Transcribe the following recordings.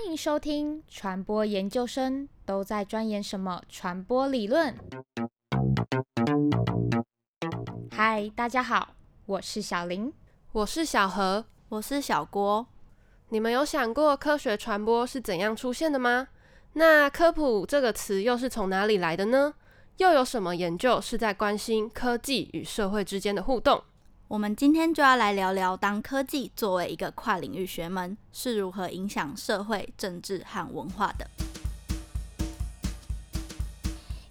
欢迎收听传播研究生都在钻研什么传播理论。嗨，大家好，我是小林，我是小何，我是小郭。你们有想过科学传播是怎样出现的吗？那科普这个词又是从哪里来的呢？又有什么研究是在关心科技与社会之间的互动？我们今天就要来聊聊，当科技作为一个跨领域学门，是如何影响社会、政治和文化的。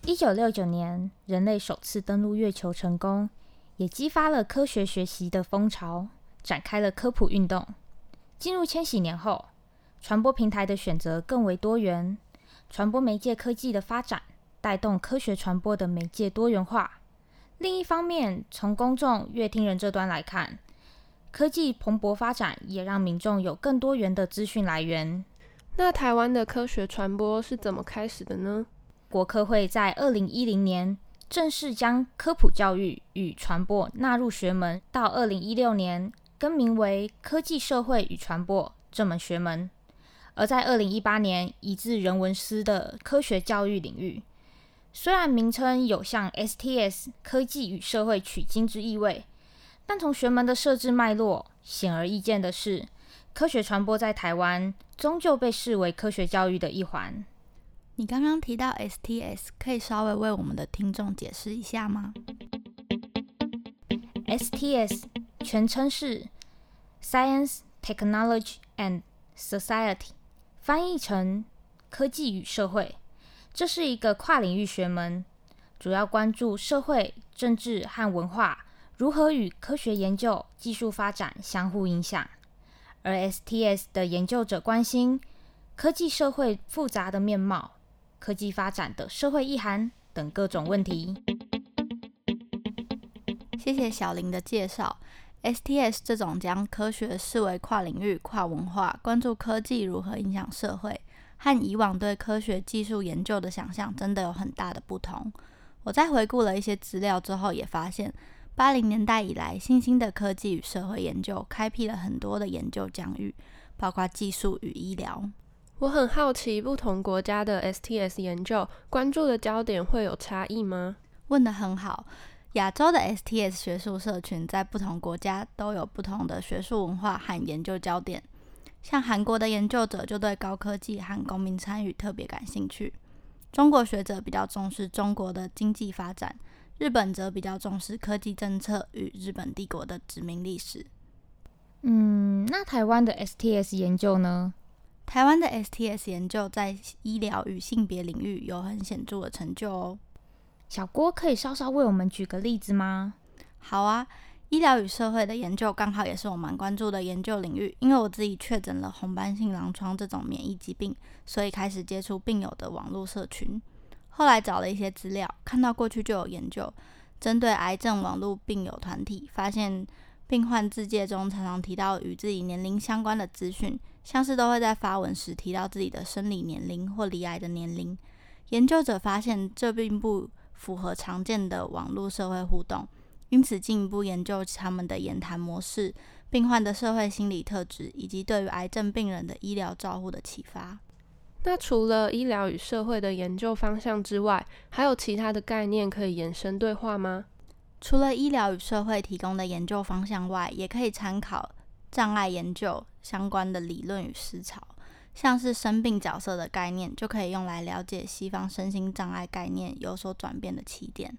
一九六九年，人类首次登陆月球成功，也激发了科学学习的风潮，展开了科普运动。进入千禧年后，传播平台的选择更为多元，传播媒介科技的发展，带动科学传播的媒介多元化。另一方面，从公众乐听人这端来看，科技蓬勃发展也让民众有更多元的资讯来源。那台湾的科学传播是怎么开始的呢？国科会在二零一零年正式将科普教育与传播纳入学门，到二零一六年更名为科技社会与传播这门学门。而在二零一八年移至人文司的科学教育领域。虽然名称有向 STS 科技与社会取经之意味，但从学门的设置脉络，显而易见的是，科学传播在台湾终究被视为科学教育的一环。你刚刚提到 STS，可以稍微为我们的听众解释一下吗？STS 全称是 Science, Technology and Society，翻译成科技与社会。这是一个跨领域学门，主要关注社会、政治和文化如何与科学研究、技术发展相互影响。而 STS 的研究者关心科技社会复杂的面貌、科技发展的社会意涵等各种问题。谢谢小林的介绍。STS 这种将科学视为跨领域、跨文化，关注科技如何影响社会。和以往对科学技术研究的想象真的有很大的不同。我在回顾了一些资料之后，也发现八零年代以来，新兴的科技与社会研究开辟了很多的研究疆域，包括技术与医疗。我很好奇，不同国家的 STS 研究关注的焦点会有差异吗？问得很好。亚洲的 STS 学术社群在不同国家都有不同的学术文化和研究焦点。像韩国的研究者就对高科技和公民参与特别感兴趣，中国学者比较重视中国的经济发展，日本则比较重视科技政策与日本帝国的殖民历史。嗯，那台湾的 STS 研究呢？台湾的 STS 研究在医疗与性别领域有很显著的成就哦。小郭可以稍稍为我们举个例子吗？好啊。医疗与社会的研究刚好也是我蛮关注的研究领域，因为我自己确诊了红斑性狼疮这种免疫疾病，所以开始接触病友的网络社群。后来找了一些资料，看到过去就有研究针对癌症网络病友团体，发现病患自介中常常提到与自己年龄相关的资讯，像是都会在发文时提到自己的生理年龄或罹癌的年龄。研究者发现这并不符合常见的网络社会互动。因此，进一步研究他们的言谈模式、病患的社会心理特质，以及对于癌症病人的医疗照护的启发。那除了医疗与社会的研究方向之外，还有其他的概念可以延伸对话吗？除了医疗与社会提供的研究方向外，也可以参考障碍研究相关的理论与思潮，像是生病角色的概念，就可以用来了解西方身心障碍概念有所转变的起点。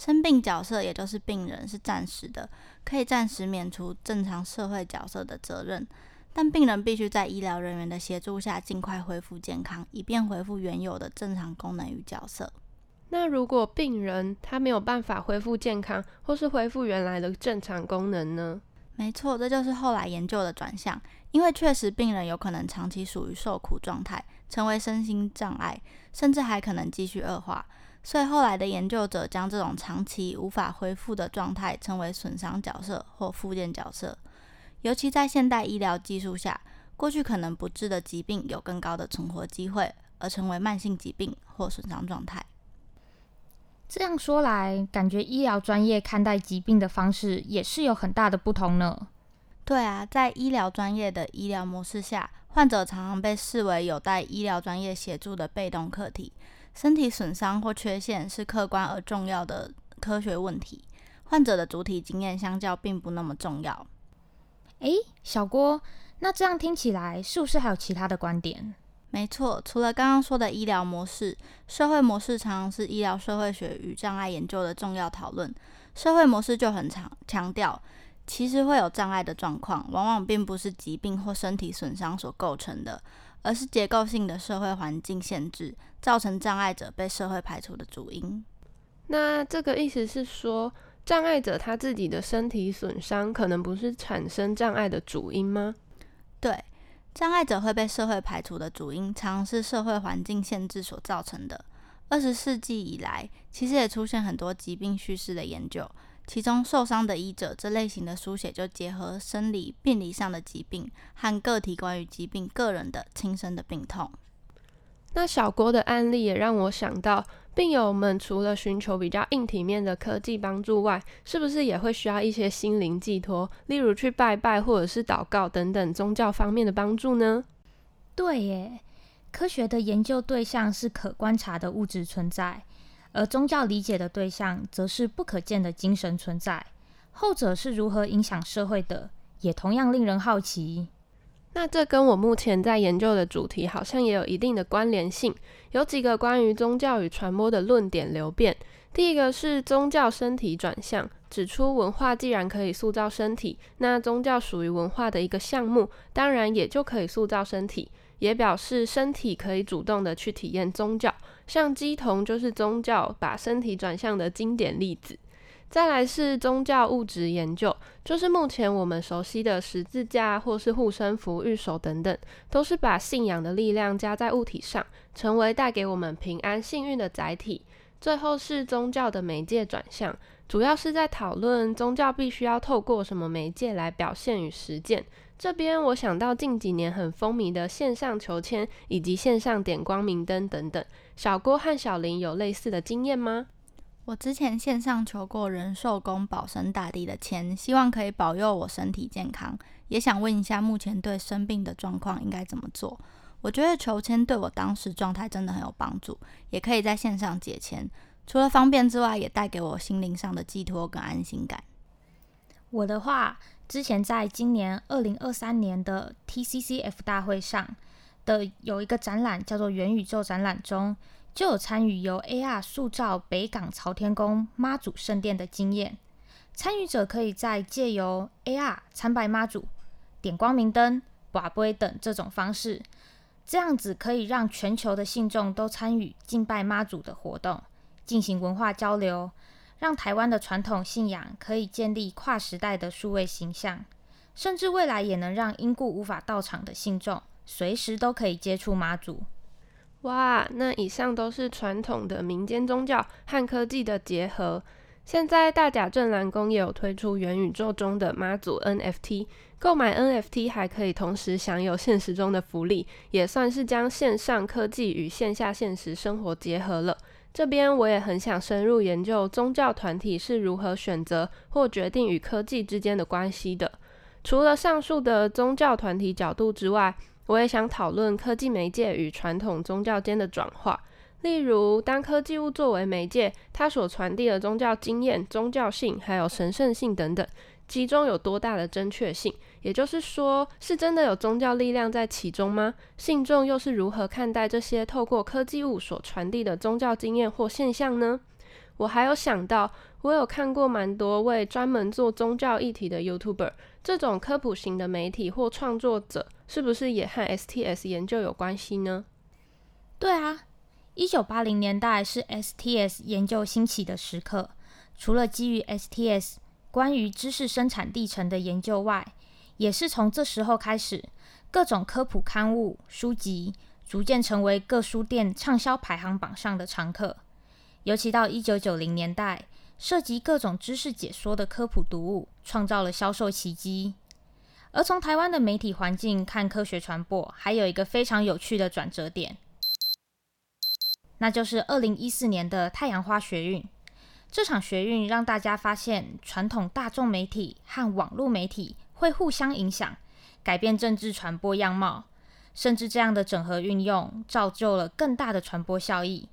生病角色也就是病人是暂时的，可以暂时免除正常社会角色的责任，但病人必须在医疗人员的协助下尽快恢复健康，以便恢复原有的正常功能与角色。那如果病人他没有办法恢复健康，或是恢复原来的正常功能呢？没错，这就是后来研究的转向，因为确实病人有可能长期属于受苦状态，成为身心障碍，甚至还可能继续恶化。所以后来的研究者将这种长期无法恢复的状态称为损伤角色或复健角色。尤其在现代医疗技术下，过去可能不治的疾病有更高的存活机会，而成为慢性疾病或损伤状态。这样说来，感觉医疗专业看待疾病的方式也是有很大的不同呢。对啊，在医疗专业的医疗模式下，患者常常被视为有待医疗专业协助的被动课题。身体损伤或缺陷是客观而重要的科学问题，患者的主体经验相较并不那么重要。诶，小郭，那这样听起来是不是还有其他的观点？没错，除了刚刚说的医疗模式，社会模式常常是医疗社会学与障碍研究的重要讨论。社会模式就很强强调，其实会有障碍的状况，往往并不是疾病或身体损伤所构成的，而是结构性的社会环境限制，造成障碍者被社会排除的主因。那这个意思是说，障碍者他自己的身体损伤，可能不是产生障碍的主因吗？对。障碍者会被社会排除的主因，常是社会环境限制所造成的。二十世纪以来，其实也出现很多疾病叙事的研究，其中《受伤的医者》这类型的书写就结合生理、病理上的疾病和个体关于疾病个人的亲身的病痛。那小郭的案例也让我想到，病友们除了寻求比较硬体面的科技帮助外，是不是也会需要一些心灵寄托，例如去拜拜或者是祷告等等宗教方面的帮助呢？对耶，科学的研究对象是可观察的物质存在，而宗教理解的对象则是不可见的精神存在。后者是如何影响社会的，也同样令人好奇。那这跟我目前在研究的主题好像也有一定的关联性。有几个关于宗教与传播的论点流变。第一个是宗教身体转向，指出文化既然可以塑造身体，那宗教属于文化的一个项目，当然也就可以塑造身体。也表示身体可以主动的去体验宗教，像鸡童就是宗教把身体转向的经典例子。再来是宗教物质研究，就是目前我们熟悉的十字架或是护身符、玉手等等，都是把信仰的力量加在物体上，成为带给我们平安、幸运的载体。最后是宗教的媒介转向，主要是在讨论宗教必须要透过什么媒介来表现与实践。这边我想到近几年很风靡的线上求签以及线上点光明灯等等，小郭和小林有类似的经验吗？我之前线上求过仁寿宫保生大帝的签，希望可以保佑我身体健康。也想问一下，目前对生病的状况应该怎么做？我觉得求签对我当时状态真的很有帮助，也可以在线上解签，除了方便之外，也带给我心灵上的寄托跟安心感。我的话，之前在今年二零二三年的 TCCF 大会上的有一个展览，叫做元宇宙展览中。就有参与由 AR 塑造北港朝天宫妈祖圣殿的经验。参与者可以在借由 AR 参拜妈祖、点光明灯、瓦杯等这种方式，这样子可以让全球的信众都参与敬拜妈祖的活动，进行文化交流，让台湾的传统信仰可以建立跨时代的数位形象，甚至未来也能让因故无法到场的信众，随时都可以接触妈祖。哇，那以上都是传统的民间宗教和科技的结合。现在大甲镇澜宫也有推出元宇宙中的妈祖 NFT，购买 NFT 还可以同时享有现实中的福利，也算是将线上科技与线下现实生活结合了。这边我也很想深入研究宗教团体是如何选择或决定与科技之间的关系的。除了上述的宗教团体角度之外，我也想讨论科技媒介与传统宗教间的转化，例如当科技物作为媒介，它所传递的宗教经验、宗教性还有神圣性等等，其中有多大的正确性？也就是说，是真的有宗教力量在其中吗？信众又是如何看待这些透过科技物所传递的宗教经验或现象呢？我还有想到，我有看过蛮多位专门做宗教议题的 YouTuber，这种科普型的媒体或创作者，是不是也和 STS 研究有关系呢？对啊，一九八零年代是 STS 研究兴起的时刻。除了基于 STS 关于知识生产历程的研究外，也是从这时候开始，各种科普刊物、书籍逐渐成为各书店畅销排行榜上的常客。尤其到一九九零年代，涉及各种知识解说的科普读物，创造了销售奇迹。而从台湾的媒体环境看科学传播，还有一个非常有趣的转折点，那就是二零一四年的太阳花学运。这场学运让大家发现，传统大众媒体和网络媒体会互相影响，改变政治传播样貌。甚至这样的整合运用，造就了更大的传播效益。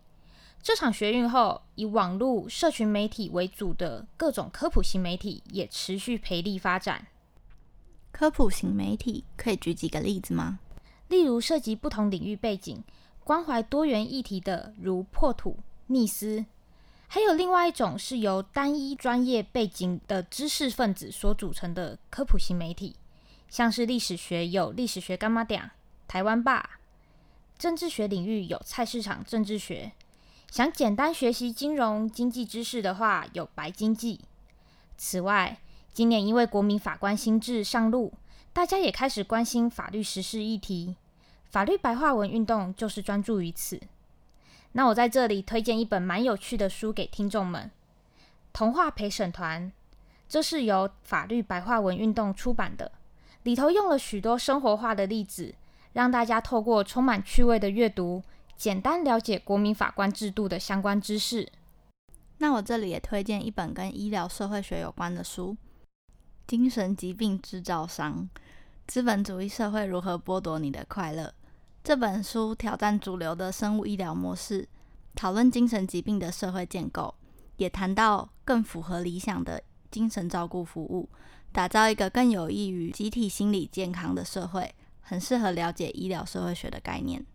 这场学运后，以网络社群媒体为主的各种科普型媒体也持续培力发展。科普型媒体可以举几个例子吗？例如涉及不同领域背景、关怀多元议题的，如破土、逆思；还有另外一种是由单一专业背景的知识分子所组成的科普型媒体，像是历史学有历史学柑仔店、台湾吧；政治学领域有菜市场政治学。想简单学习金融经济知识的话，有白经济。此外，今年因为国民法官新制上路，大家也开始关心法律实事议题，法律白话文运动就是专注于此。那我在这里推荐一本蛮有趣的书给听众们，《童话陪审团》，这是由法律白话文运动出版的，里头用了许多生活化的例子，让大家透过充满趣味的阅读。简单了解国民法官制度的相关知识。那我这里也推荐一本跟医疗社会学有关的书，《精神疾病制造商：资本主义社会如何剥夺你的快乐》。这本书挑战主流的生物医疗模式，讨论精神疾病的社会建构，也谈到更符合理想的精神照顾服务，打造一个更有益于集体心理健康的社会，很适合了解医疗社会学的概念。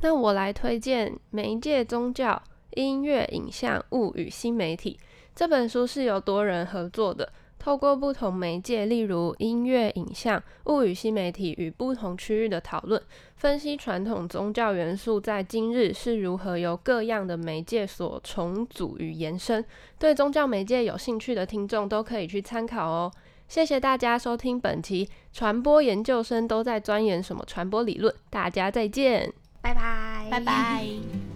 那我来推荐《媒介宗教、音乐、影像、物与新媒体》这本书，是由多人合作的，透过不同媒介，例如音乐、影像、物语新媒体与不同区域的讨论，分析传统宗教元素在今日是如何由各样的媒介所重组与延伸。对宗教媒介有兴趣的听众都可以去参考哦。谢谢大家收听本期传播研究生都在钻研什么传播理论，大家再见。拜拜，拜拜。